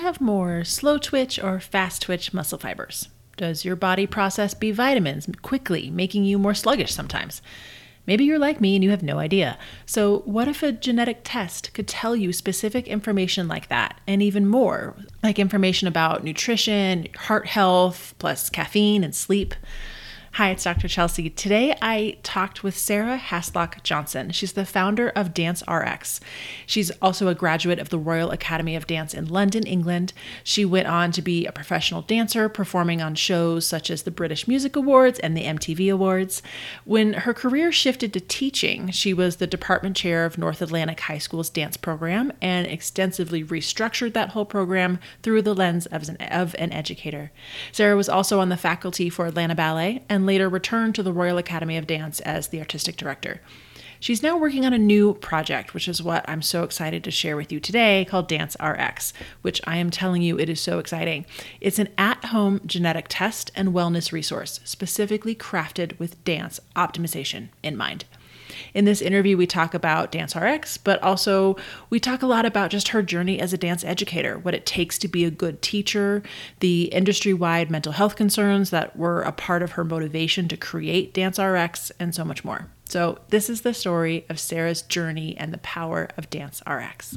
have more slow twitch or fast twitch muscle fibers? Does your body process B vitamins quickly, making you more sluggish sometimes? Maybe you're like me and you have no idea. So, what if a genetic test could tell you specific information like that and even more, like information about nutrition, heart health, plus caffeine and sleep? Hi, it's Dr. Chelsea. Today I talked with Sarah Haslock Johnson. She's the founder of Dance RX. She's also a graduate of the Royal Academy of Dance in London, England. She went on to be a professional dancer, performing on shows such as the British Music Awards and the MTV Awards. When her career shifted to teaching, she was the department chair of North Atlanta High School's dance program and extensively restructured that whole program through the lens of an, of an educator. Sarah was also on the faculty for Atlanta Ballet and and later returned to the Royal Academy of Dance as the artistic director. She's now working on a new project, which is what I'm so excited to share with you today, called Dance RX, which I am telling you it is so exciting. It's an at home genetic test and wellness resource specifically crafted with dance optimization in mind. In this interview, we talk about Dance RX, but also we talk a lot about just her journey as a dance educator, what it takes to be a good teacher, the industry wide mental health concerns that were a part of her motivation to create Dance RX, and so much more. So, this is the story of Sarah's journey and the power of Dance RX.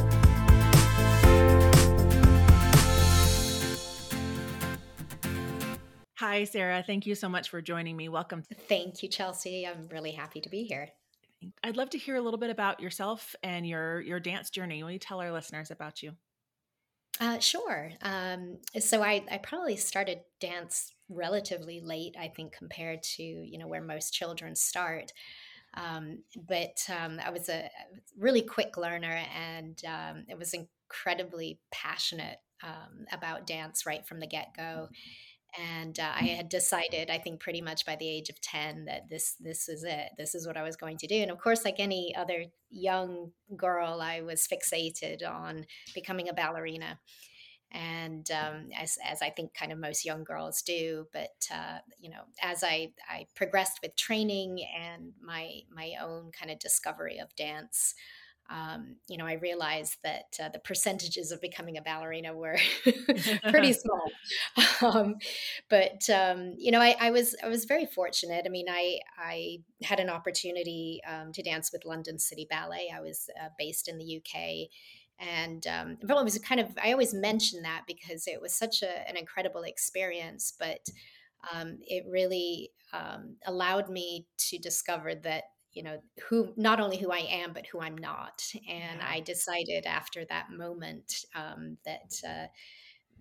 Hi, Sarah. Thank you so much for joining me. Welcome. Thank you, Chelsea. I'm really happy to be here. I'd love to hear a little bit about yourself and your your dance journey. Will you tell our listeners about you? Uh, sure. Um, so I, I probably started dance relatively late, I think, compared to you know where most children start. Um, but um, I was a really quick learner, and um, it was incredibly passionate um, about dance right from the get go and uh, I had decided, I think, pretty much by the age of ten, that this this was it. This is what I was going to do. And of course, like any other young girl, I was fixated on becoming a ballerina, and um, as as I think kind of most young girls do. But uh, you know, as I I progressed with training and my my own kind of discovery of dance um, you know, I realized that uh, the percentages of becoming a ballerina were pretty small. Um, but um, you know, I, I, was I was very fortunate. I mean, I I had an opportunity um, to dance with London City Ballet. I was uh, based in the UK. And um, it was kind of, I always mention that because it was such a, an incredible experience, but um, it really allowed me to discover that you know who not only who i am but who i'm not. And yeah. i decided after that moment um, that uh,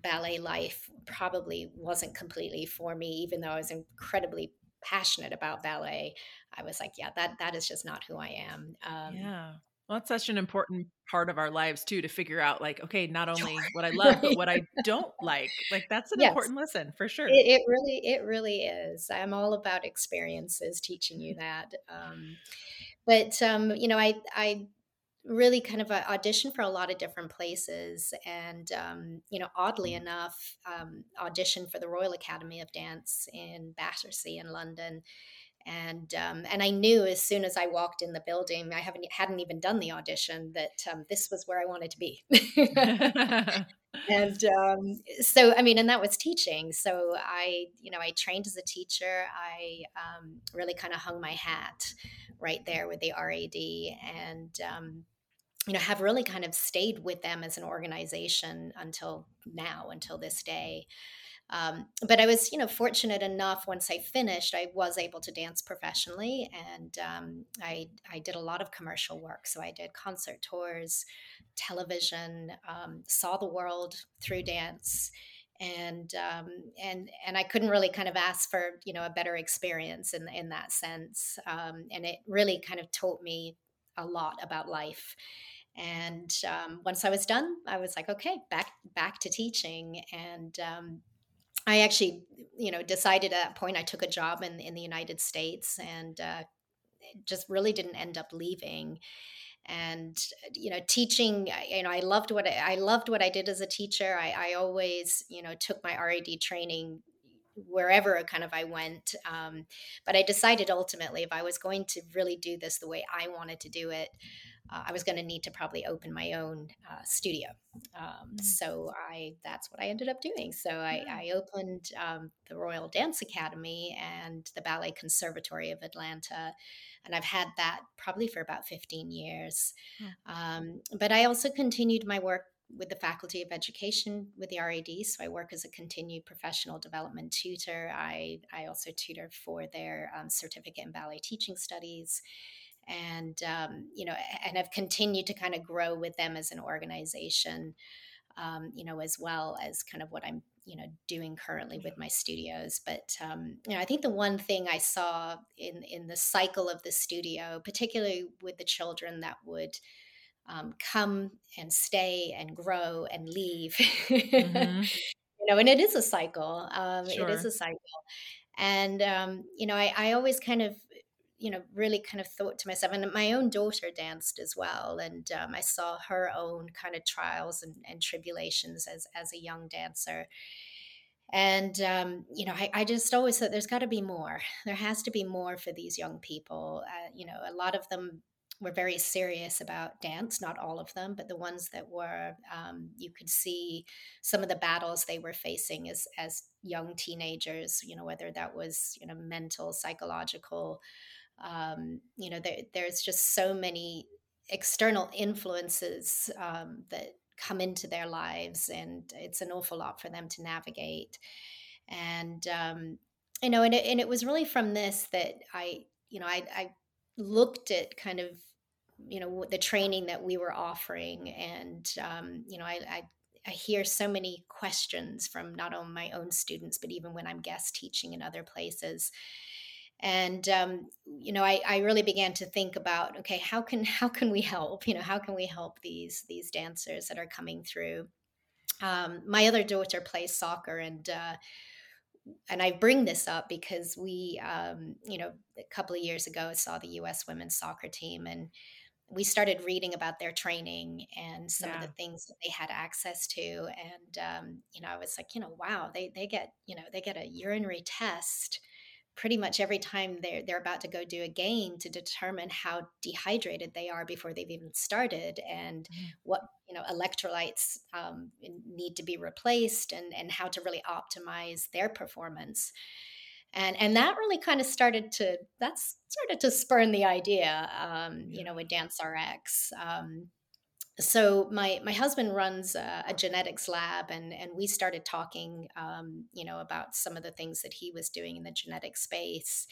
ballet life probably wasn't completely for me even though i was incredibly passionate about ballet i was like yeah that that is just not who i am. Um, yeah well, that's such an important part of our lives too to figure out like, okay, not only what I love, but what I don't like. Like that's an yes. important lesson for sure. It, it, really, it really is. I'm all about experiences teaching you that. Um, but um, you know, I I really kind of uh, auditioned for a lot of different places and um, you know oddly mm-hmm. enough um, auditioned for the royal academy of dance in battersea in london and um, and I knew as soon as I walked in the building, I haven't hadn't even done the audition that um, this was where I wanted to be. and um, so I mean, and that was teaching. So I, you know, I trained as a teacher. I um, really kind of hung my hat right there with the RAD, and um, you know, have really kind of stayed with them as an organization until now, until this day. Um, but I was, you know, fortunate enough once I finished, I was able to dance professionally, and um, I I did a lot of commercial work. So I did concert tours, television, um, saw the world through dance, and um, and and I couldn't really kind of ask for you know a better experience in in that sense. Um, and it really kind of taught me a lot about life And um, once I was done, I was like, okay, back back to teaching. And um, I actually, you know, decided at that point I took a job in in the United States and uh, just really didn't end up leaving. And you know teaching you know i loved what i, I loved what i did as a teacher. I, I always you know took my rad training wherever kind of I went. Um, but I decided ultimately if I was going to really do this the way I wanted to do it, uh, I was going to need to probably open my own uh, studio. Um, mm. So I that's what I ended up doing. So I, I opened um, the Royal Dance Academy and the Ballet Conservatory of Atlanta. And I've had that probably for about 15 years. Um, but I also continued my work with the Faculty of Education with the RAD. So I work as a continued professional development tutor. I, I also tutor for their um, certificate in ballet teaching studies. And, um, you know, and I've continued to kind of grow with them as an organization, um, you know, as well as kind of what I'm, you know, doing currently with my studios. But, um, you know, I think the one thing I saw in, in the cycle of the studio, particularly with the children that would, um, come and stay and grow and leave. Mm-hmm. you know, and it is a cycle. Um, sure. It is a cycle. And, um, you know, I, I always kind of, you know, really kind of thought to myself, and my own daughter danced as well. And um, I saw her own kind of trials and, and tribulations as, as a young dancer and um, you know I, I, just always thought there's got to be more there has to be more for these young people uh, you know a lot of them were very serious about dance, not all of them, but the ones that were, um, you could see some of the battles they were facing as, as young teenagers, you know, whether that was, you know, mental, psychological, um, you know, there, there's just so many external influences um, that come into their lives and it's an awful lot for them to navigate. And, um, you know, and it, and it was really from this that I, you know, I, I looked at kind of you know the training that we were offering and um, you know I, I, I hear so many questions from not only my own students but even when i'm guest teaching in other places and um, you know I, I really began to think about okay how can how can we help you know how can we help these these dancers that are coming through um, my other daughter plays soccer and uh, and I bring this up because we, um, you know, a couple of years ago saw the U.S. women's soccer team, and we started reading about their training and some yeah. of the things that they had access to and um, you know i was like you know wow they they get you know they get a urinary test pretty much every time they're they're about to go do a game to determine how dehydrated they are before they've even started and mm. what you know electrolytes um, need to be replaced and and how to really optimize their performance and and that really kind of started to that's started to spurn the idea um, you know with dance rx um, so my my husband runs a, a, genetics lab and and we started talking um, you know about some of the things that he was doing in the genetic space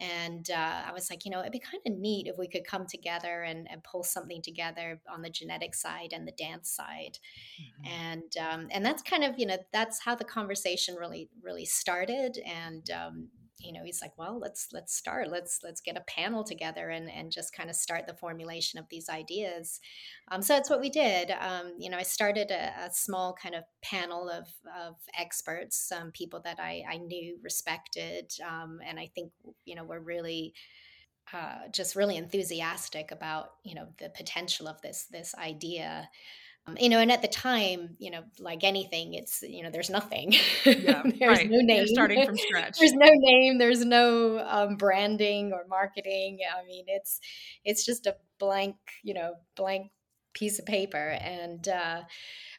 and uh, I was like, you know, it'd be kind of neat if we could come together and, and pull something together on the genetic side and the dance side. Mm-hmm. And um, and that's kind of, you know, that's how the conversation really, really started. And um, you know he's like well let's let's start. Let's let's get a panel together and and just kind of start the formulation of these ideas. Um, so that's what we did. Um, you know i started a, a, small kind of panel of of experts um, people that i i knew respected um, and i think you know were really uh, just really enthusiastic about you know the potential of this this idea you know and at the time you know like anything it's you know there's nothing. Yeah, there's right. no name. You're starting from scratch. there's no name. There's no um, branding or marketing. I mean it's it's just a blank you know blank piece of paper. And uh,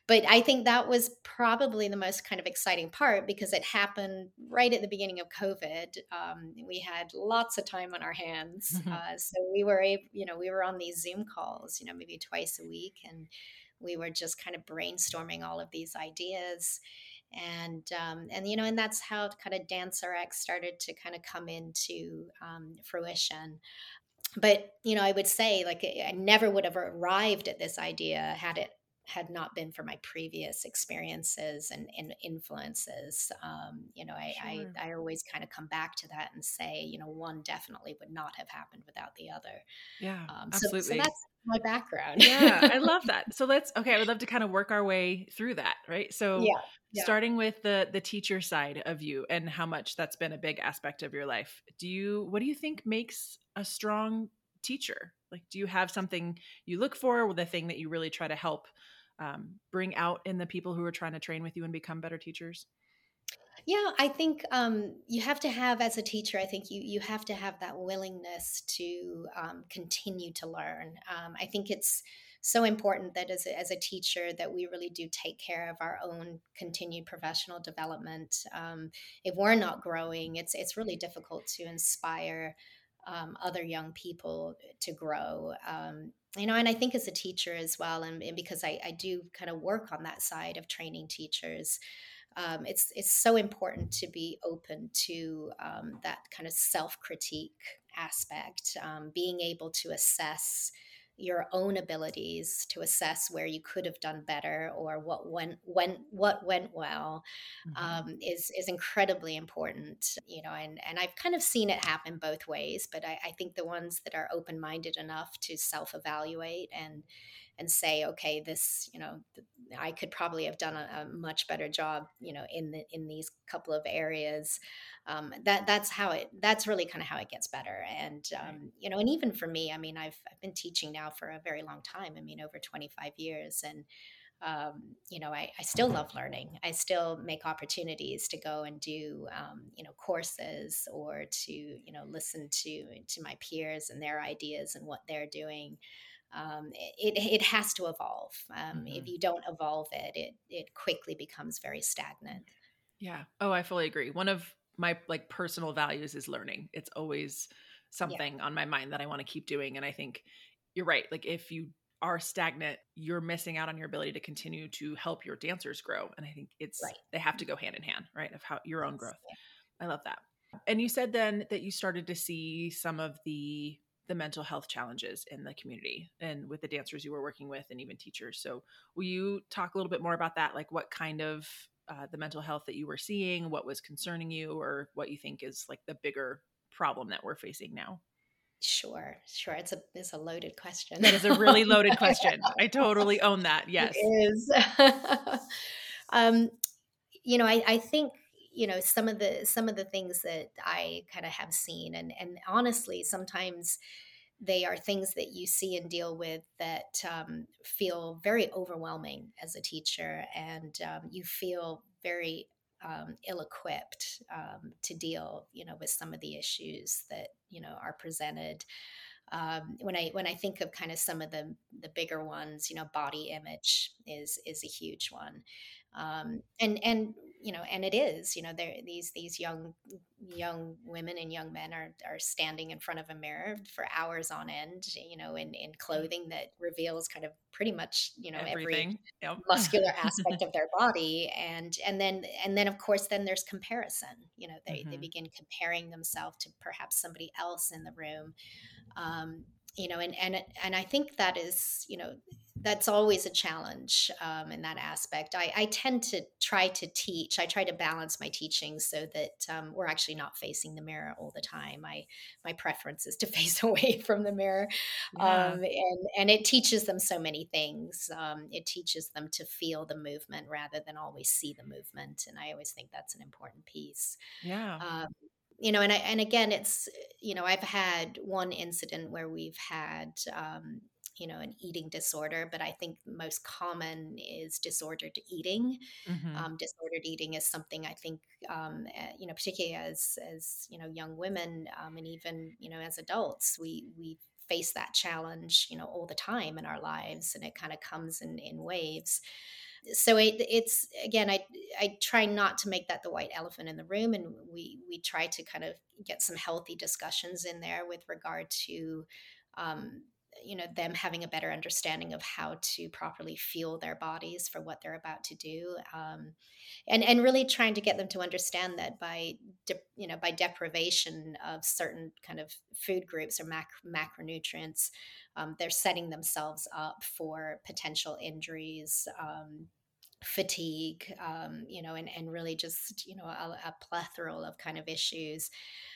but i think that was probably the most kind of exciting part because it happened right at the beginning of covid. Um, we had lots of time on our hands mm-hmm. uh, so we were able you know we were on these zoom calls you know maybe twice a week. And we were just kind of brainstorming all of these ideas. And um, and you know and that's how kind of dance rx started to kind of come into um, fruition. But you know i would say like i never would have arrived at this idea had it had not been for my previous experiences and, and influences, um, you know, I, sure. I, I always kind of come back to that and say, you know, one definitely would not have happened without the other. Yeah, um, absolutely. So, so that's my background. yeah, I love that. So let's okay. I would love to kind of work our way through that, right? So yeah, yeah. starting with the the teacher side of you and how much that's been a big aspect of your life. Do you what do you think makes a strong teacher? Like, do you have something you look for, or the thing that you really try to help um, bring out in the people who are trying to train with you and become better teachers? Yeah, I think um, you have to have, as a teacher, I think you you have to have that willingness to um, continue to learn. Um, I think it's so important that as a, as a teacher that we really do take care of our own continued professional development. Um, if we're not growing, it's it's really difficult to inspire um, other young people to grow. You know, and I think as a teacher as well, and, and because I, I, do kind of work on that side of training teachers, um, it's it's so important to be open to um, that kind of self critique aspect, um, being able to assess your own abilities to assess where you could have done better or what went when what went well mm-hmm. um, is is incredibly important you know and and I've kind of seen it happen both ways but I, I think the ones that are open minded enough to self evaluate and and say, okay, this, you know, I could probably have done a, a much better job, you know, in the in these couple of areas. Um, that that's how it. That's really kind of how it gets better. And um, you know, and even for me, I mean, I've I've been teaching now for a very long time. I mean, over twenty five years, and um, you know, I, I, still love learning. I still make opportunities to go and do, um, you know, courses or to, you know, listen to to my peers and their ideas and what they're doing um, it, it has to evolve. Um, mm-hmm. If you don't evolve it, it, it quickly becomes very stagnant. Yeah. Oh, I fully agree. One of my like personal values is learning. It's always something yeah. on my mind that I want to keep doing. And I think you're right. Like if you are stagnant, you're missing out on your ability to continue to help your dancers grow. And I think it's right. they have to go hand in hand, right? Of how your own growth. Yeah. I love that. And you said then that you started to see some of the the mental health challenges in the community and with the dancers you were working with and even teachers. So, will you talk a little bit more about that? Like, what kind of uh, the mental health that you were seeing, what was concerning you, or what you think is like the bigger problem that we're facing now? Sure, sure. It's a it's a loaded question. That is a really loaded question. I totally own that. Yes, it is. um, you know, I, I think you know some of the some of the things that i kind of have seen and and honestly sometimes they are things that you see and deal with that um, feel very overwhelming as a teacher and um, you feel very um, ill-equipped um, to deal you know with some of the issues that you know are presented. Um, when I when I think of kind of some of the the bigger ones, you know, body image is is a huge one, um, and and you know, and it is, you know, there these these young young women and young men are are standing in front of a mirror for hours on end, you know, in in clothing that reveals kind of pretty much, you know, Everything. every yep. muscular aspect of their body, and and then and then of course then there's comparison. You know, they mm-hmm. they begin comparing themselves to perhaps somebody else in the room. Um, you know and and and i think that is you know that's always a challenge um, in that aspect. I, I tend to try to teach i try to balance my teaching so that um, we're actually not facing the mirror all the time. I my preference is to face away from the mirror yeah. um, and and it teaches them so many things. Um, it teaches them to feel the movement rather than always see the movement and i always think that's an important piece. Yeah. Um, you know, and I, and again, it's you know, I've had one incident where we've had um, you know an eating disorder, but I think most common is disordered eating. Mm-hmm. Um, disordered eating is something I think um, uh, you know, particularly as as you know, young women um, and even you know as adults, we we face that challenge you know all the time in our lives, and it kind of comes in in waves so it, it's again i i try not to make that the white elephant in the room and we we try to kind of get some healthy discussions in there with regard to um, you know them having a better understanding of how to properly fuel their bodies for what they're about to do um, and and really trying to get them to understand that by de- you know by deprivation of certain kind of food groups or mac- macronutrients um, they're setting themselves up for potential injuries um, fatigue um, you know and, and really just you know a, a plethora of kind of issues.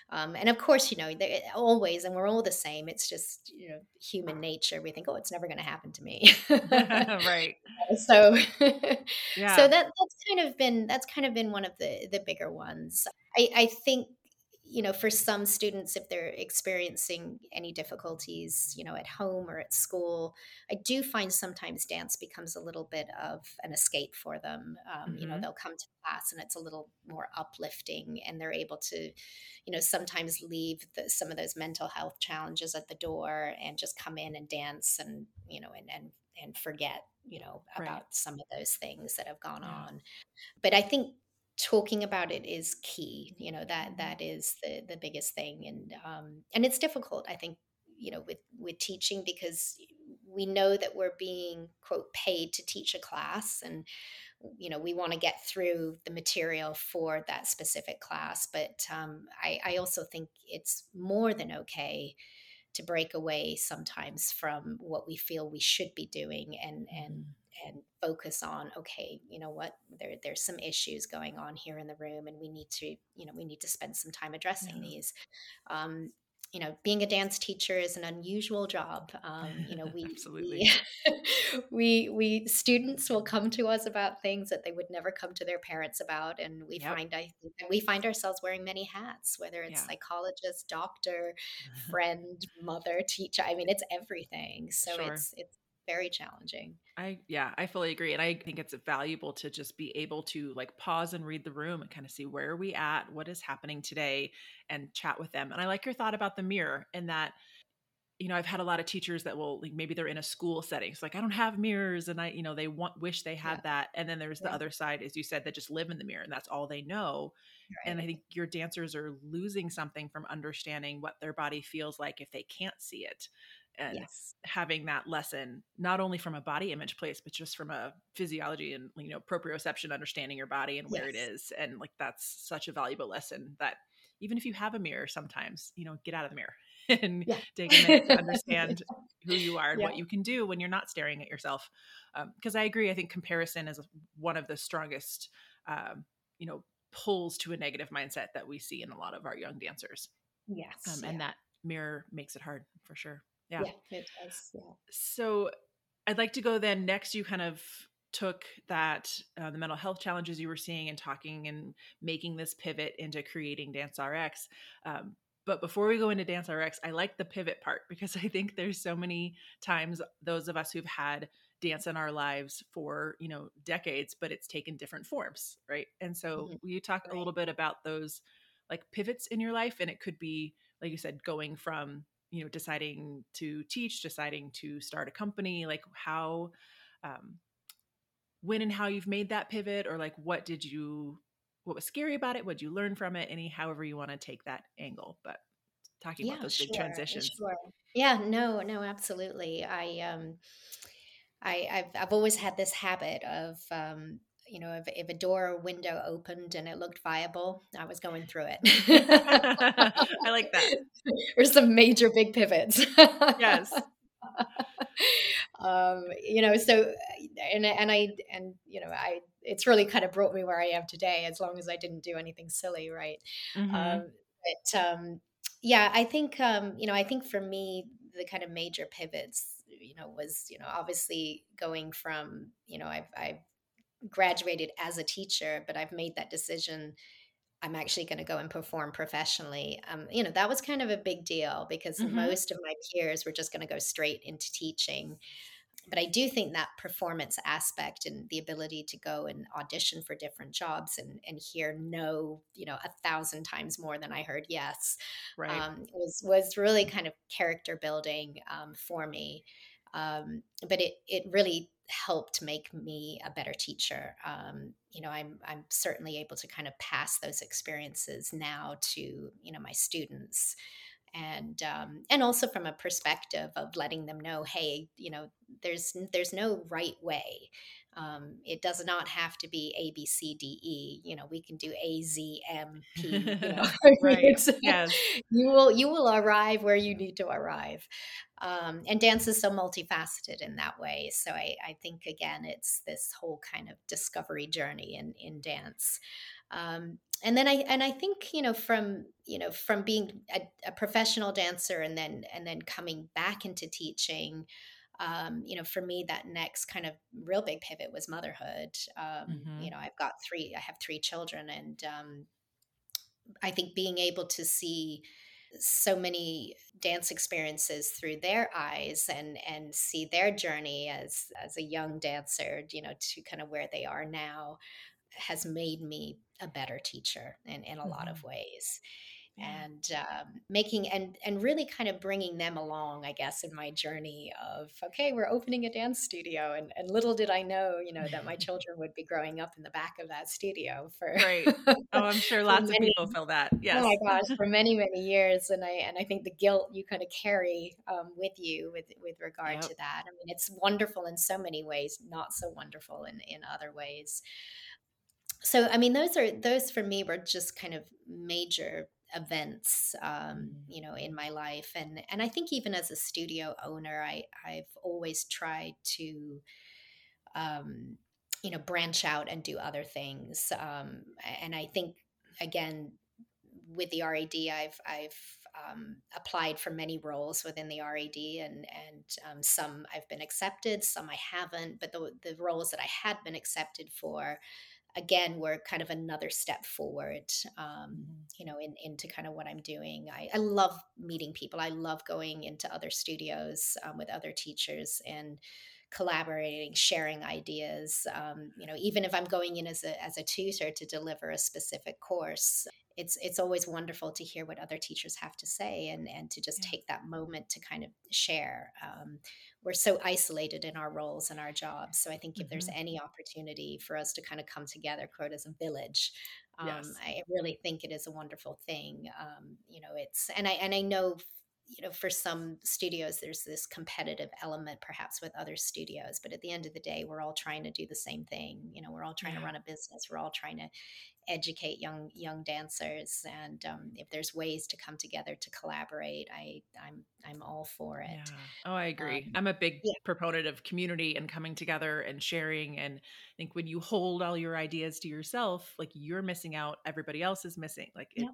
Um, and of course you know always and we're all the same it's just you know human nature we think oh it's never going to happen to me. Right. So yeah. so that that's kind of been that's kind of been one of the the bigger ones. I i think you know for some students if they're experiencing any difficulties you know at home or at school i do find sometimes dance becomes a little bit of an escape for them um, mm-hmm. you know mm-hmm. they'll come to class and it's a little more uplifting and they're able to you know sometimes leave the, some of those mental health challenges at the door and just come in and dance and you know and and and forget you know about right. some of those things that have gone yeah. on but i think talking about it is key you know that mm-hmm. that is the the biggest thing and um and it's difficult i think you know with with teaching because we know that we're being quote paid to teach a class and you know we want to get through the material for that specific class but um, I, I also think it's more than okay to break away sometimes from what we feel we should be doing and and mm and focus on okay you know what there there's some issues going on here in the room and we need to you know we need to spend some time addressing these um, you know being a dance teacher is an unusual job um, you know we absolutely we, we, we students will come to us about things that they would never come to their parents about and we yep. find i think we find ourselves wearing many hats whether it's yeah. psychologist doctor friend mother teacher i mean it's everything so sure. it's it's very challenging. I yeah, I fully agree and I think it's valuable to just be able to like pause and read the room and kind of see where are we at, what is happening today and chat with them. And I like your thought about the mirror and that you know, I've had a lot of teachers that will like maybe they're in a school setting. So like I don't have mirrors and I, you know, they want wish they had yeah. that. And then there's yeah. the other side, as you said, that just live in the mirror and that's all they know. Right. And I think your dancers are losing something from understanding what their body feels like if they can't see it and yes. having that lesson not only from a body image place but just from a physiology and you know proprioception understanding your body and where yes. it is and like that's such a valuable lesson that even if you have a mirror sometimes you know get out of the mirror and yeah. take a minute to understand who you are and yeah. what you can do when you're not staring at yourself because um, i agree i think comparison is one of the strongest um, you know pulls to a negative mindset that we see in a lot of our young dancers yes um, and yeah. that mirror makes it hard for sure yeah. Yeah, it does. Yeah. So I'd like to go then next. You kind of took that uh, the mental health challenges you were seeing and talking and making this pivot into creating Dance RX. Um, but before we go into Dance RX, I like the pivot part because I think there's so many times those of us who've had dance in our lives for you know decades, but it's taken different forms, right? And so mm-hmm. will you talk right. a little bit about those like pivots in your life? And it could be like you said, going from you know deciding to teach deciding to start a company like how um, when and how you've made that pivot or like what did you what was scary about it? What did you learn from it? Any however you want to take that angle but talking yeah, about those sure, big transitions. sure. yeah no no absolutely. I um i I've, I've always had this habit of um you know, if, if a door or window opened and it looked viable, I was going through it. I like that. There's some major big pivots. yes. um, you know, so and and I and you know, I it's really kind of brought me where I am today, as long as I didn't do anything silly, right? Mm-hmm. Um, but um, yeah, I think um, you know, I think for me, the kind of major pivots, you know, was you know, obviously going from you know, I've I've graduated as a teacher, but I've made that decision. I'm actually going to go and perform professionally. Um, you know, that was kind of a big deal because mm-hmm. most of my peers were just going to go straight into teaching. But I do think that performance aspect and the ability to go and audition for different jobs and, and hear no, you know, a thousand times more than I heard yes, right. um, was was really kind of character building um, for me. Um, but it it really helped make me a better teacher. Um, you know, I'm I'm certainly able to kind of pass those experiences now to you know my students, and um, and also from a perspective of letting them know, hey, you know, there's there's no right way. Um, it does not have to be A B C D E. You know, we can do A Z M P. You know, right? yes. you will you will arrive where you need to arrive. Um, and dance is so multifaceted in that way. So I, I think again, it's this whole kind of discovery journey in in dance. Um, and then I and I think you know from you know from being a, a professional dancer and then and then coming back into teaching um, you know, for me, that next kind of real big pivot was motherhood. Um, mm-hmm. You know, I've got three, I have three children, and um, I think being able to see so many dance experiences through their eyes and and see their journey as as a young dancer you know to kind of where they are now has made me a better teacher in, in a mm-hmm. lot of ways yeah. and um, making and and really kind of bringing them along i guess in my journey of okay we're opening a dance studio and, and little did i know you know that my children would be growing up in the back of that studio for right. Oh i'm sure lots many, of people feel that. Yes oh my gosh for many many years and i and i think the guilt you kind of carry um, with you with with regard yep. to that. I mean it's wonderful in so many ways not so wonderful in in other ways. So i mean those are those for me were just kind of major events um, you know in my life and and i think even as a studio owner i i've always tried to um, you know branch out and do other things um, and i think again with the rad i've i've um, applied for many roles within the RAD, and and um, some I've been accepted, some I haven't. But the the roles that I had been accepted for, again were kind of another step forward um, mm-hmm. you know in, into kind of what i'm doing I, I, love meeting people i love going into other studios um, with other teachers and collaborating sharing ideas um, you know even if i'm going in as a, as a tutor to deliver a specific course it's it's always wonderful to hear what other teachers have to say and and to just yeah. take that moment to kind of share um, we're so isolated in our roles and our jobs. So I think if mm-hmm. there's any opportunity for us to kind of come together, quote, as a village, um, yes. I really think it is a wonderful thing. Um, you know, it's and I and I know you know for some studios there's this competitive element perhaps with other studios but at the end of the day we're all trying to do the same thing you know we're all trying yeah. to run a business we're all trying to educate young young dancers and um, if there's ways to come together to collaborate i i'm i'm all for it yeah. oh i agree um, i'm a big yeah. proponent of community and coming together and sharing and i think when you hold all your ideas to yourself like you're missing out everybody else is missing like it,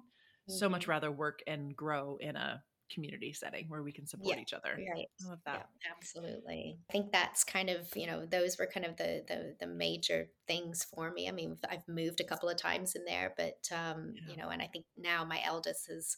so much mm-hmm. rather work and grow in a community setting where we can support yeah, each other. Right. I love that. Yeah, absolutely. I think that's kind of, you know, those were kind of the, the, the major things for me. I mean, I've moved a couple of times in there, but, um, yeah. you know, and I think now my eldest is,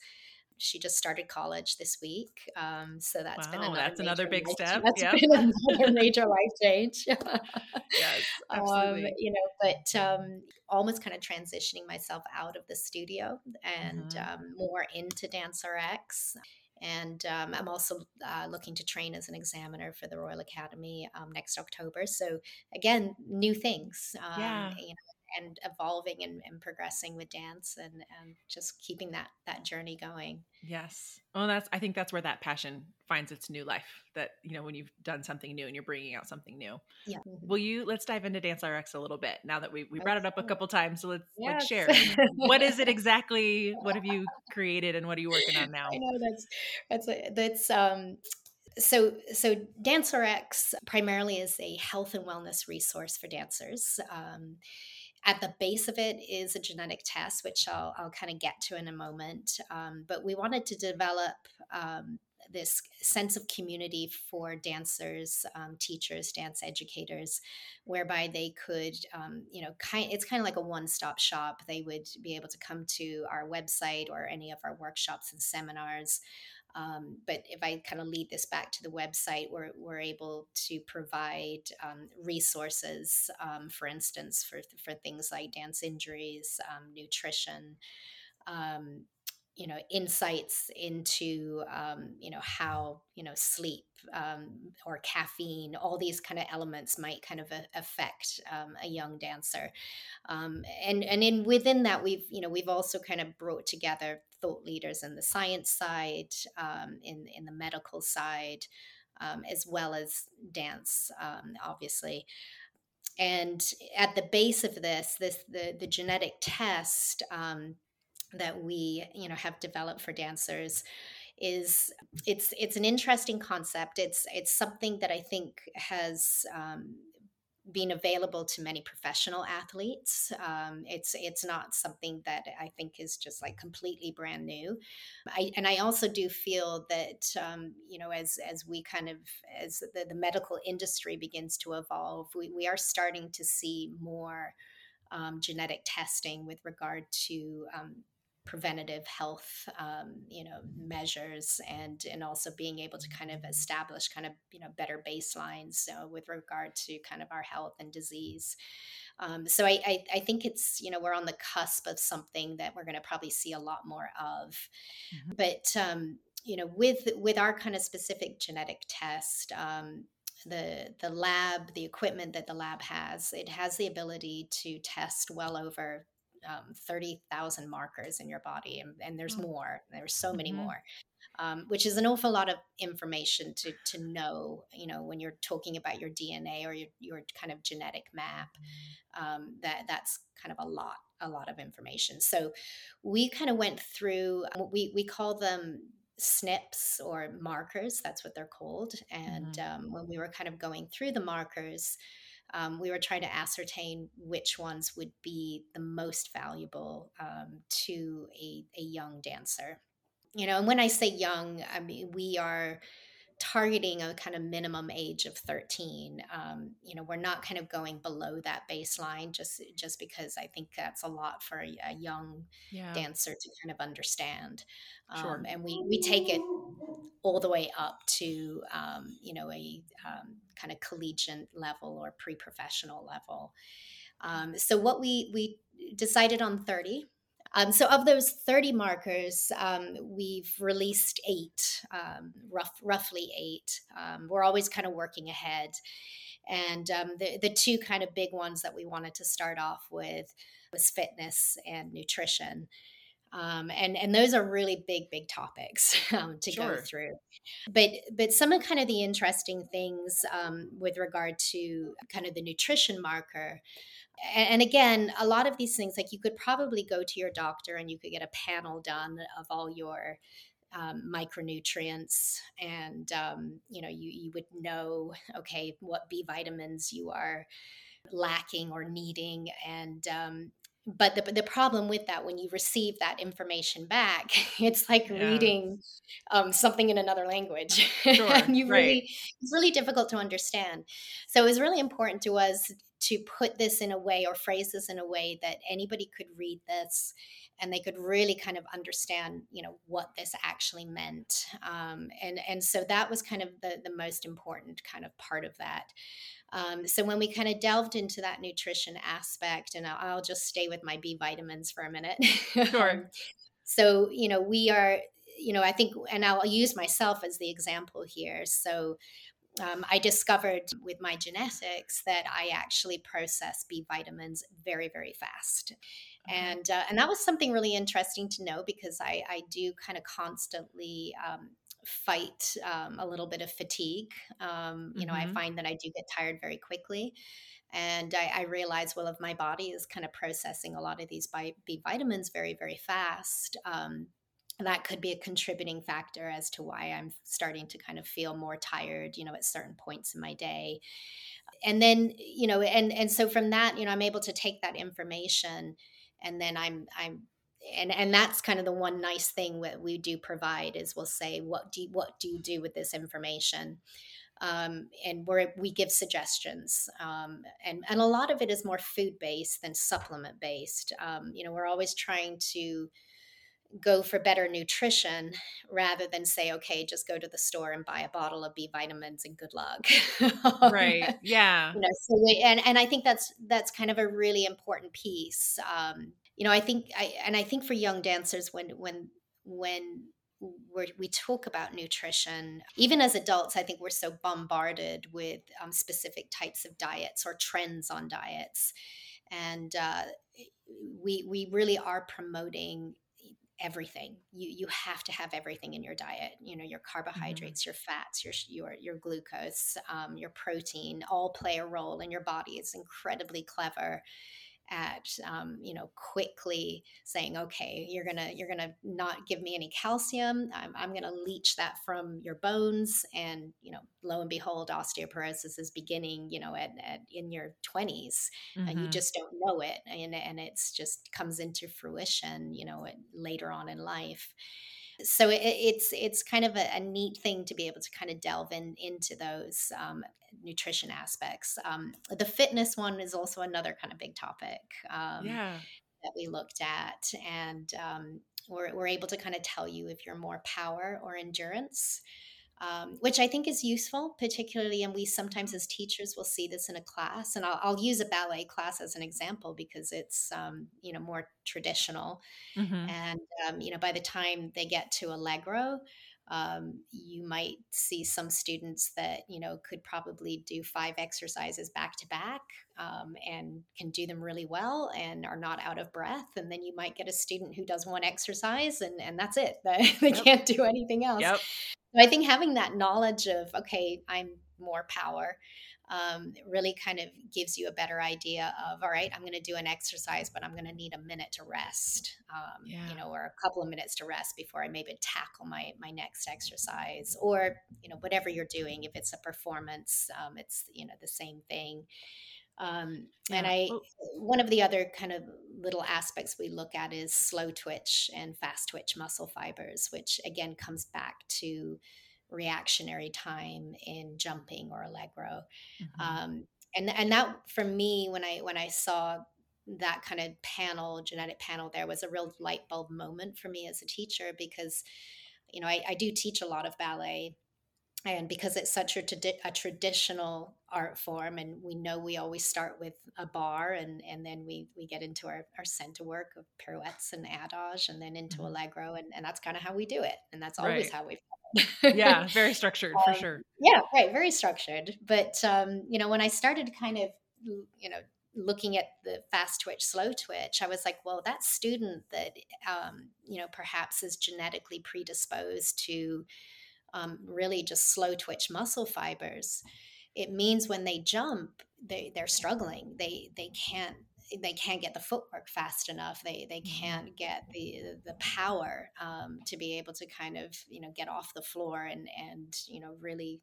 she just started college this week. Um, so that's wow, been another that's another big life, step. That's yep. been another major life change. yes, um, absolutely. Um, you know, but um, almost kind of transitioning myself out of the studio and mm-hmm. um, more into DanceRx. And um, I'm also uh, looking to train as an examiner for the Royal Academy um, next October. So again, new things. Um, yeah. You know, and evolving and, and, progressing with dance and, and just keeping that that journey going. Yes. Well that's i think that's where that passion finds its new life that you know when you've done something new and you're bringing out something new. Yeah. Will you let's dive into dance rx a little bit now that we, we brought it up a couple times so let's yes. let's share. What is it exactly what have you created and what are you working on now? I know that's that's that's um so so DanceRx primarily is a health and wellness resource for dancers. Um, at the base of it is a genetic test, which I'll, I'll kind of get to in a moment. Um, but we wanted to develop um, this sense of community for dancers, um, teachers, dance educators, whereby they could, um, you know, kind. It's kind of like a one-stop shop. They would be able to come to our website or any of our workshops and seminars. Um, but if I kind of lead this back to the website, we're, we're able to provide um, resources, um, for instance, for, for things like dance injuries, um, nutrition, um, you know insights into um, you know how you know sleep or caffeine all these kind of elements might kind of a, affect um, a young dancer. And and in within that we've you know we've also kind of brought together thought leaders in the science side um, in in the medical side um, as well as dance obviously. And at the base of this this the the genetic test um, that we you know have developed for dancers is it's it's an interesting concept. It's it's something that i think has um, been available to many professional athletes. Um, it's it's not something that I think is just like completely brand new. I, and I also do feel that um, you know as as we kind of as the, the medical industry begins to evolve, we, we are starting to see more um, genetic testing with regard to um, preventative health um, you know measures and and also being able to kind of establish kind of you know better baselines uh, with regard to kind of our health and disease um, so I, I, I think it's you know we're on the cusp of something that we're going to probably see a lot more of mm-hmm. but um, you know with with our kind of specific genetic test um, the the lab the equipment that the lab has it has the ability to test well over um, 30,000 markers in your body, and, and there's mm-hmm. more. There's so many mm-hmm. more, um, which is an awful lot of information to to know. You know, when you're talking about your DNA or your your kind of genetic map, um, that that's kind of a lot a lot of information. So we kind of went through. We we call them SNPs or markers. That's what they're called. And mm-hmm. um, when we were kind of going through the markers um, we were trying to ascertain which ones would be the most valuable um, to a, a young dancer. You know, and when I say young, I mean, we are targeting a kind of minimum age of 13 um, you know we're not kind of going below that baseline just just because i think that's a lot for a, a young yeah. dancer to kind of understand sure. Um, and we we take it all the way up to um, you know a um, kind of collegiate level or pre-professional level um, so what we we decided on 30 um, so of those 30 markers, um, we've released eight, um, rough, roughly eight. Um, we're always kind of working ahead. And um, the, the two kind of big ones that we wanted to start off with was fitness and nutrition. Um, and and those are really big big topics um, to sure. go through but but some of kind of the interesting things um, with regard to kind of the nutrition marker and again a lot of these things like you could probably go to your doctor and you could get a panel done of all your um, micronutrients and um, you know you, you would know okay what b vitamins you are lacking or needing and um, but the, the problem with that when you receive that information back it's like yeah. reading um, something in another language. Sure, and you really it's really difficult to understand. So it was really important to us to put this in a way or phrase this in a way that anybody could read this and they could really kind of understand you know what this actually meant um, and and so that was kind of the the most important kind of part of that. Um, so when we kind of delved into that nutrition aspect and I'll, I'll just stay with my b vitamins for a minute. Sure. Um, so you know we are you know i think and i'll use myself as the example here. So um, I discovered with my genetics that I actually process B vitamins very, very fast. And, uh, and that was something really interesting to know because I, I do kind of constantly um, fight um, a little bit of fatigue. Um, you know, mm-hmm. I find that I do get tired very quickly. And I, I realize, well, if my body is kind of processing a lot of these B vitamins very, very fast, um, that could be a contributing factor as to why I'm starting to kind of feel more tired, you know, at certain points in my day. And then, you know, and and so from that, you know, I'm able to take that information and then I'm I'm and and that's kind of the one nice thing that we do provide is we'll say what do you, what do you do with this information um, and where we give suggestions um, and and a lot of it is more food based than supplement based um, you know we're always trying to go for better nutrition rather than say okay just go to the store and buy a bottle of b vitamins and good luck. Right. Yeah. You know so we, and and i think that's that's kind of a really important piece um you know i think i and i think for young dancers when when when we talk about nutrition, even as adults, I think we're so bombarded with um, specific types of diets or trends on diets. And uh, we, we really are promoting everything. You you have to have everything in your diet. You know, your mm-hmm. carbohydrates, mm-hmm. your fats, your your your glucose, um, your protein, all play a role in your body. It's incredibly clever at um, you know quickly saying okay you're gonna you're gonna not give me any calcium. I'm, I'm gonna leach that from your bones. And you know lo and behold osteoporosis is beginning you know at, at in your 20s mm-hmm. and you just don't know it and, and it's just comes into fruition you know later on in life so it, it's it's kind of a, a, neat thing to be able to kind of delve in into those um, nutrition aspects. Um, the fitness one is also another kind of big topic. Um, yeah. That we looked at, and um, we're, we're able to kind of tell you if you're more power or endurance um, which I think is useful, particularly, and we sometimes as teachers will see this in a class. And I'll, I'll use a ballet class as an example because it's um, you know more traditional, mm-hmm. and um, you know by the time they get to allegro. Um, you might see some students that you know could probably do five exercises back to back um, and can do them really well and are not out of breath and then you might get a student who does one exercise and, and that's it they, they yep. can't do anything else yep. I think having that knowledge of, okay, I'm more power, um, really kind of gives you a better idea of, all right, I'm going to do an exercise, but I'm going to need a minute to rest, um, yeah. you know, or a couple of minutes to rest before I maybe tackle my my next exercise, or you know, whatever you're doing. If it's a performance, um, it's you know the same thing. Um, yeah. And I, one of the other kind of little aspects we look at is slow twitch and fast twitch muscle fibers, which again comes back to reactionary time in jumping or allegro. Mm-hmm. Um, and and that for me, when I when I saw that kind of panel, genetic panel, there was a real light bulb moment for me as a teacher because, you know, I, I do teach a lot of ballet and because it's such a, a, traditional art form and we know we always start with a barre and, and then we, we get into our, our center work of pirouettes and adage and then into mm-hmm. allegro and, and that's kind of how we do it and that's always right. how we've yeah very structured um, for sure yeah right very structured but um, you know when i started kind of you know looking at the fast twitch slow twitch i was like well that student that um, you know perhaps is genetically predisposed to um, really just slow twitch muscle fibers, it means when they jump, they, they're struggling. They they can't they can't get the footwork fast enough. They they mm-hmm. can't get the the power um, to be able to kind of you know get off the floor and and you know really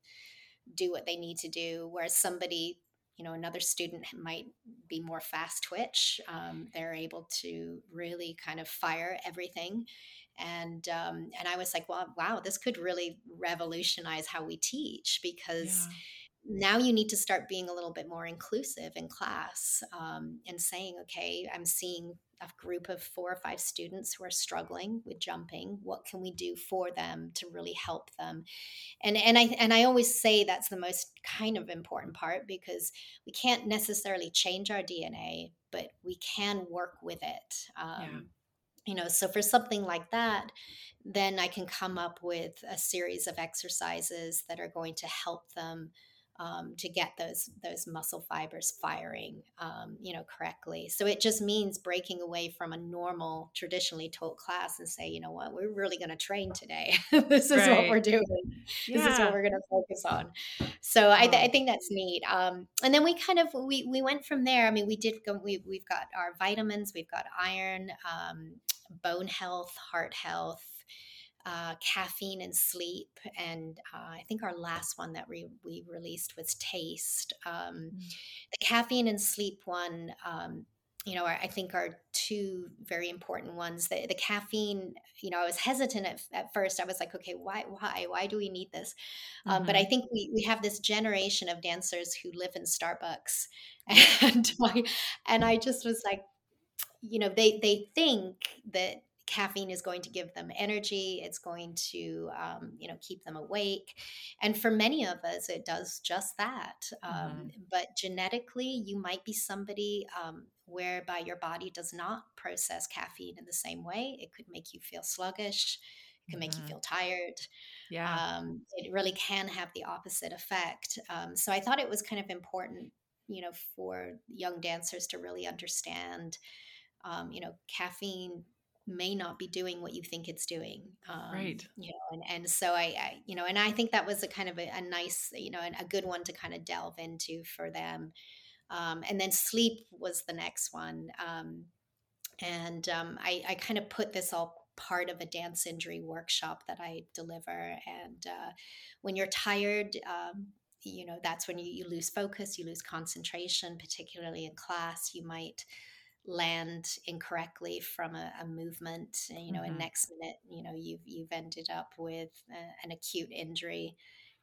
do what they need to do. Whereas somebody you know another student might be more fast twitch. Um, they're able to really kind of fire everything and um, and I was like, well, wow, this could really revolutionize how we teach because yeah. now you need to start being a little bit more inclusive in class um, and saying, okay, I'm seeing a group of four or five students who are struggling with jumping. What can we do for them to really help them? And and I and I always say that's the most kind of important part because we can't necessarily change our DNA, but we can work with it. Um, yeah you know so for something like that then i can come up with a series of exercises that are going to help them um, to get those those muscle fibers firing um, you know correctly. So it just means breaking away from a normal traditionally taught class and say you know what? We're really going to train today. This is right. what we're doing. Yeah. this is what we're going to focus on. So I, th- I, think that's neat um, and then we kind of we we went from there. I mean we did go we, we've got our vitamins we've got iron um, bone health heart health uh, caffeine and sleep, and uh, I think our last one that we, we released was taste. Um, mm. The caffeine and sleep one, um, you know, I think are two very important ones. The, the caffeine, you know, I was hesitant at, at first. I was like, okay, why, why, why do we need this? Mm-hmm. Um, but I mm-hmm. think we we have this generation of dancers who live in Starbucks, and my, and I just was like, you know, they they think that caffeine is going to give them energy it's going to um, you know keep them awake and for many of us it does just that um, mm-hmm. but genetically you might be somebody um, whereby your body does not process caffeine in the same way it could make you feel sluggish it can make mm-hmm. you feel tired yeah um, it really can have the opposite effect um, so i thought it was kind of important you know for young dancers to really understand um, you know caffeine may not be doing what you think it's doing um, right. you know and, and so I, I, you know and i think that was a kind of a, a nice you know a good one to kind of delve into for them um, and then sleep was the next one um, and um, I, I kind of put this all part of a dance injury workshop that i deliver and uh, when you're tired um, you know that's when you, you lose focus you lose concentration particularly in class you might land incorrectly from a, a movement you know mm-hmm. and next minute you know you've you've ended up with a, an acute injury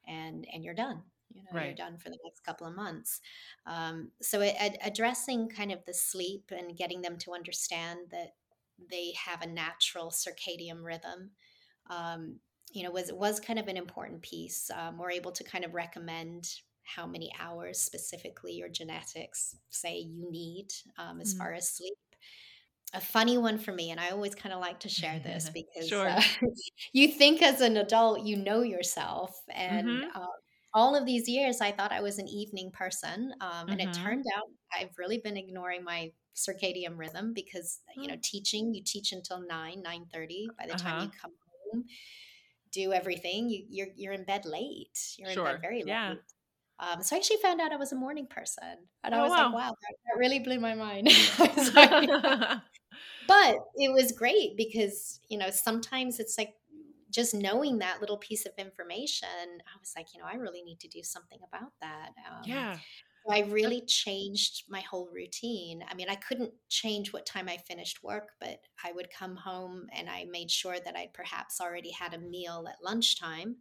and and you're done you know right. you're done for the next couple of months um, so it, ad- addressing kind of the sleep and getting them to understand that they have a natural circadian rhythm um, you know was was kind of an important piece um, we're able to kind of recommend how many hours specifically your genetics say you need um, as mm-hmm. far as sleep. A funny one for me, and I always kind of like to share this because sure. uh, you think as an adult you know yourself, and mm-hmm. uh, all of these years I thought I was an evening person, um, and mm-hmm. it turned out I've really been ignoring my circadian rhythm because you know mm. teaching you teach until 9 9 30 by the uh-huh. time you come home do everything you, you're you're in bed late you're sure. in bed very late yeah. Um, so I actually found out I was a morning person. And I oh, was wow. like, wow, that, that, really blew my mind. but it was great because, you know, sometimes it's like just knowing that little piece of information, I was like, you know, I really need to do something about that. Um, yeah. So I really changed my whole routine. I mean, I couldn't change what time I finished work, but I would come home and I made sure that I perhaps already had a meal at lunchtime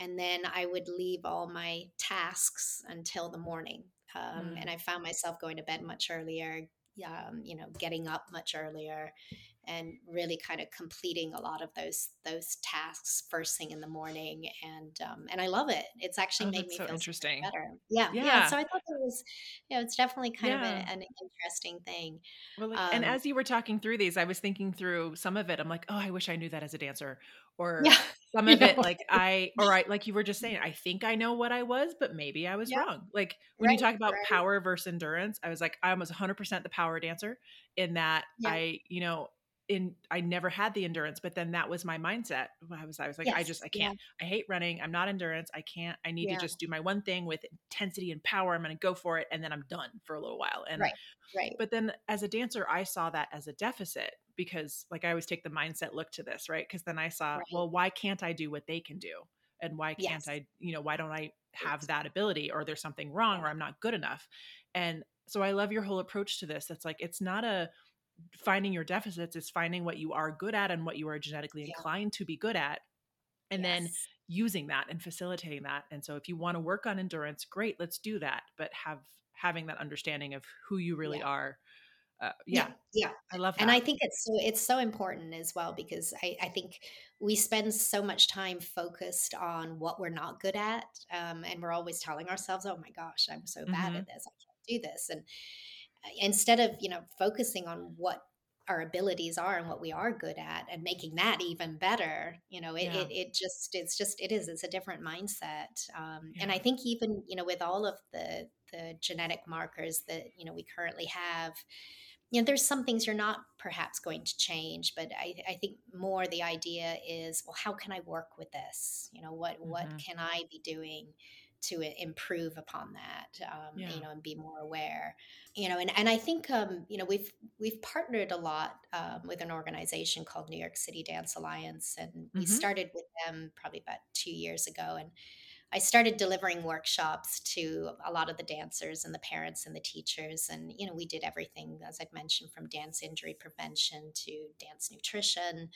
and then I would leave all my tasks until the morning. Um, mm. And I found myself going to bed much earlier, um, you know, getting up much earlier, and really kind of completing a lot of those those tasks first thing in the morning. And um, and I love it. It's actually oh, made me so feel interesting. better. Yeah, yeah, yeah, So I thought it was, you know, it's definitely kind yeah. of a, an interesting thing. Well, like, and um as you were talking through these, I was thinking through some of it. I'm like, oh, I wish I knew that as a dancer, or yeah some of it like i or i like you were just saying i think i know what i was but maybe i was yeah. wrong like when right, you talk about right. power versus endurance i was like i was 100% the power dancer in that yeah. i you know in I never had the endurance, but then that was my mindset. I was I was like, yes. I just I can't. Yeah. I hate running. I'm not endurance. I can't. I need to just do my one thing with intensity and power. I'm going to go for it, and then I'm done for a little while. And right, right. But then as a dancer, I saw that as a deficit because like I always take the mindset look to this, right? Because then I saw, right. well, why can't I do what they can do, and why can't yes. I? You know, why don't I have that ability, or there's something wrong, or I'm not good enough, and so I love your whole approach to this. That's like it's not a finding your deficits it's finding what you are good at and what you are genetically yeah. inclined to be good at and yes. then using that and facilitating that and so if you want to work on endurance great let's do that but have having that understanding of who you really yeah. are uh, yeah, yeah, yeah, I love that. And I think it's so it's so important as well because I, I think we spend so much time focused on what we're not good at, um, and we're always telling ourselves, "Oh my gosh, I'm so bad mm-hmm. at this. I can't do this." And instead of you know focusing on what our abilities are and what we are good at and making that even better you know it, yeah. it, it, just it's just it is it's a different mindset um, yeah. and i think even you know with all of the the genetic markers that you know we currently have you know there's some things you're not perhaps going to change but i, I think more the idea is well how can i work with this you know what mm-hmm. what can i be doing to improve upon that um, yeah. you know and be more aware you know and, and i think um, you know we've we've partnered a lot um, with an organization called new york city dance alliance and mm-hmm. we started with them probably about two years ago and i started delivering workshops to a lot of the dancers and the parents and the teachers and you know we did everything as i've mentioned from dance injury prevention to dance nutrition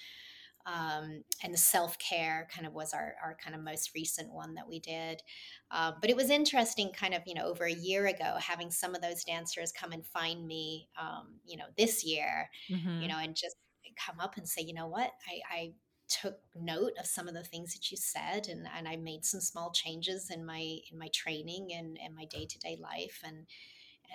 um, and the self care kind of was our, our kind of most recent one that we did. Uh, but it was interesting, kind of, you know, over a year ago, having some of those dancers come and find me, um, you know, this year, mm-hmm. you know, and just come up and say, you know what, I, I took note of some of the things that you said and, and I made some small changes in my in my training and, and my day-to-day life and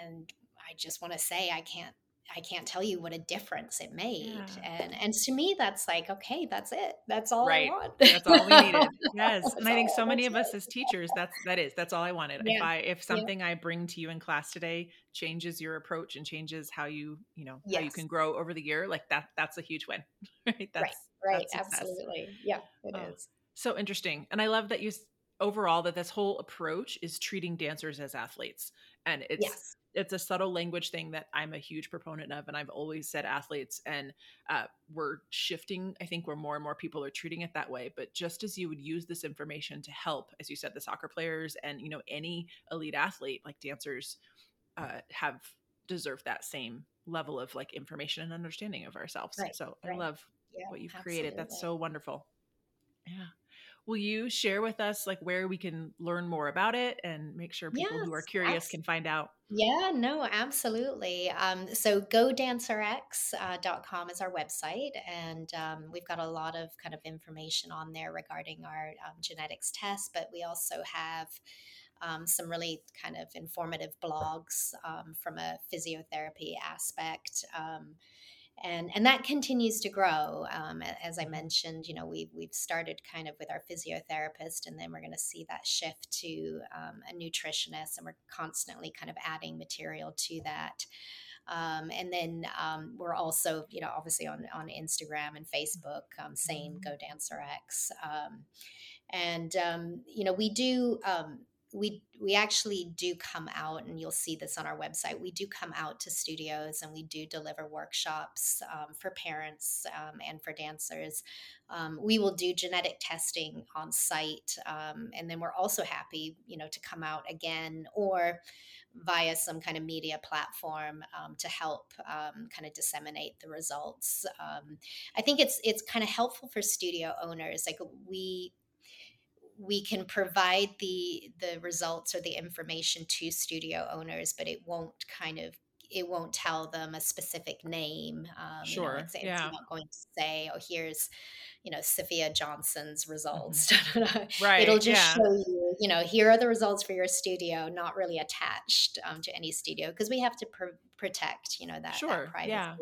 and I just want to say I can't I can't tell you what a difference it made. Yeah. And and to me that's like, okay, that's it. That's all right. I want. That's all we needed. Yes. and I think so many of us as teachers, that's that is. That's all I wanted. Yeah. If I if something yeah. I bring to you in class today changes your approach and changes how you, you know, yes. how you can grow over the year, like that that's a huge win. Right. That's right. right. That's Absolutely. Yeah, it oh, is. So interesting. And I love that you overall that this whole approach is treating dancers as athletes. And it's yes it's a subtle language thing that I'm a huge proponent of, and I've always said athletes, and uh, we're shifting. I think where more and more people are treating it that way. But just as you would use this information to help, as you said, the soccer players and you know any elite athlete like dancers uh, have deserved that same level of like information and understanding of ourselves. Right, so right. I love yeah, what you've absolutely. created. That's so wonderful. Yeah will you share with us like where we can learn more about it and make sure people yes, who are curious can find out? Yeah no absolutely. Um, so godancerx.com uh, is our website and um, we've got a lot of kind of information on there regarding our um, genetics test but we also have um, some really kind of informative blogs um, from a physiotherapy aspect um, and and that continues to grow. Um, as I mentioned, you know, we've we've started kind of with our physiotherapist, and then we're going to see that shift to um, a nutritionist, and we're constantly kind of adding material to that. Um, and then um, we're also, you know, obviously on on Instagram and Facebook, um, same mm-hmm. Go Dance Rx. Um, and um, you know, we do um, we we actually do come out and you'll see this on our website we do come out to studios and we do deliver workshops um, for parents um, and for dancers um, we will do genetic testing on site um, and then we're also happy you know to come out again or via some kind of media platform um, to help um, kind of disseminate the results. I think it's it's kind of helpful for studio owners. Like we we can provide the the results or the information to studio owners, but it won't kind of it won't tell them a specific name. Um, sure. You know, it's, yeah. it's not going to say, oh, here's, you know, Sophia Johnson's results. Mm-hmm. right. It'll just yeah. show you, you know, here are the results for your studio, not really attached um, to any studio because we have to pr- protect, you know, that, sure. that privacy. Yeah.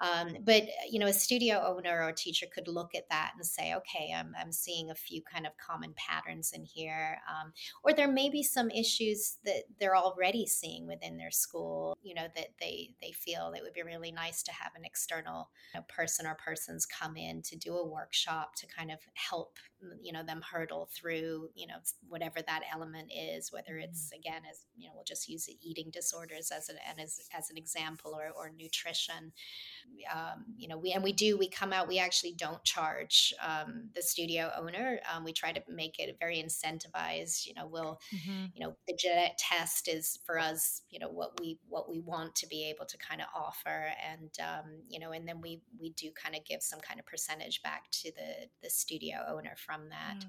Um, but you know, a studio owner or teacher could look at that and say, okay, I'm, I'm seeing a few kind of common patterns in here, um, or there may be some issues that they're already seeing within their school. You know, that they they feel it would be really nice to have an external you know, person or persons come in to do a workshop to kind of help you know them hurdle through you know whatever that element is whether it's mm-hmm. again as you know we'll just use eating disorders as an as, as an example or, or nutrition um, you know we and we do we come out we actually don't charge um, the studio owner um, we try to make it very incentivized you know we'll mm-hmm. you know the genetic test is for us you know what we what we want to be able to kind of offer and um, you know and then we we do kind of give some kind of percentage back to the the studio owner from that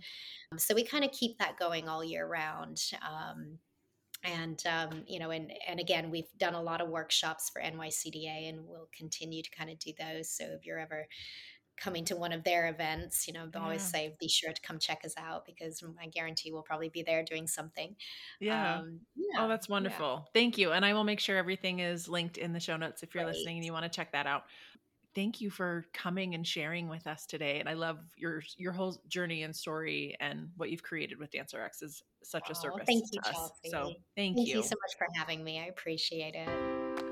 mm. so we kind of keep that going all year round um, and um, you know and and again we've done a lot of workshops for nycda and we'll continue to kind of do those so if you're ever coming to one of their events you know yeah. always say be sure to come check us out because i guarantee we'll probably be there doing something yeah, um, yeah oh that's wonderful yeah. thank you and i will make sure everything is linked in the show notes if you're Great. listening and you want to check that out thank you for coming and sharing with us today. And I love your your whole journey and story and what you've created with Dance Rx is such a service. Thank you, to Chelsea. Us. So thank, thank you. you so much for having me. I appreciate it.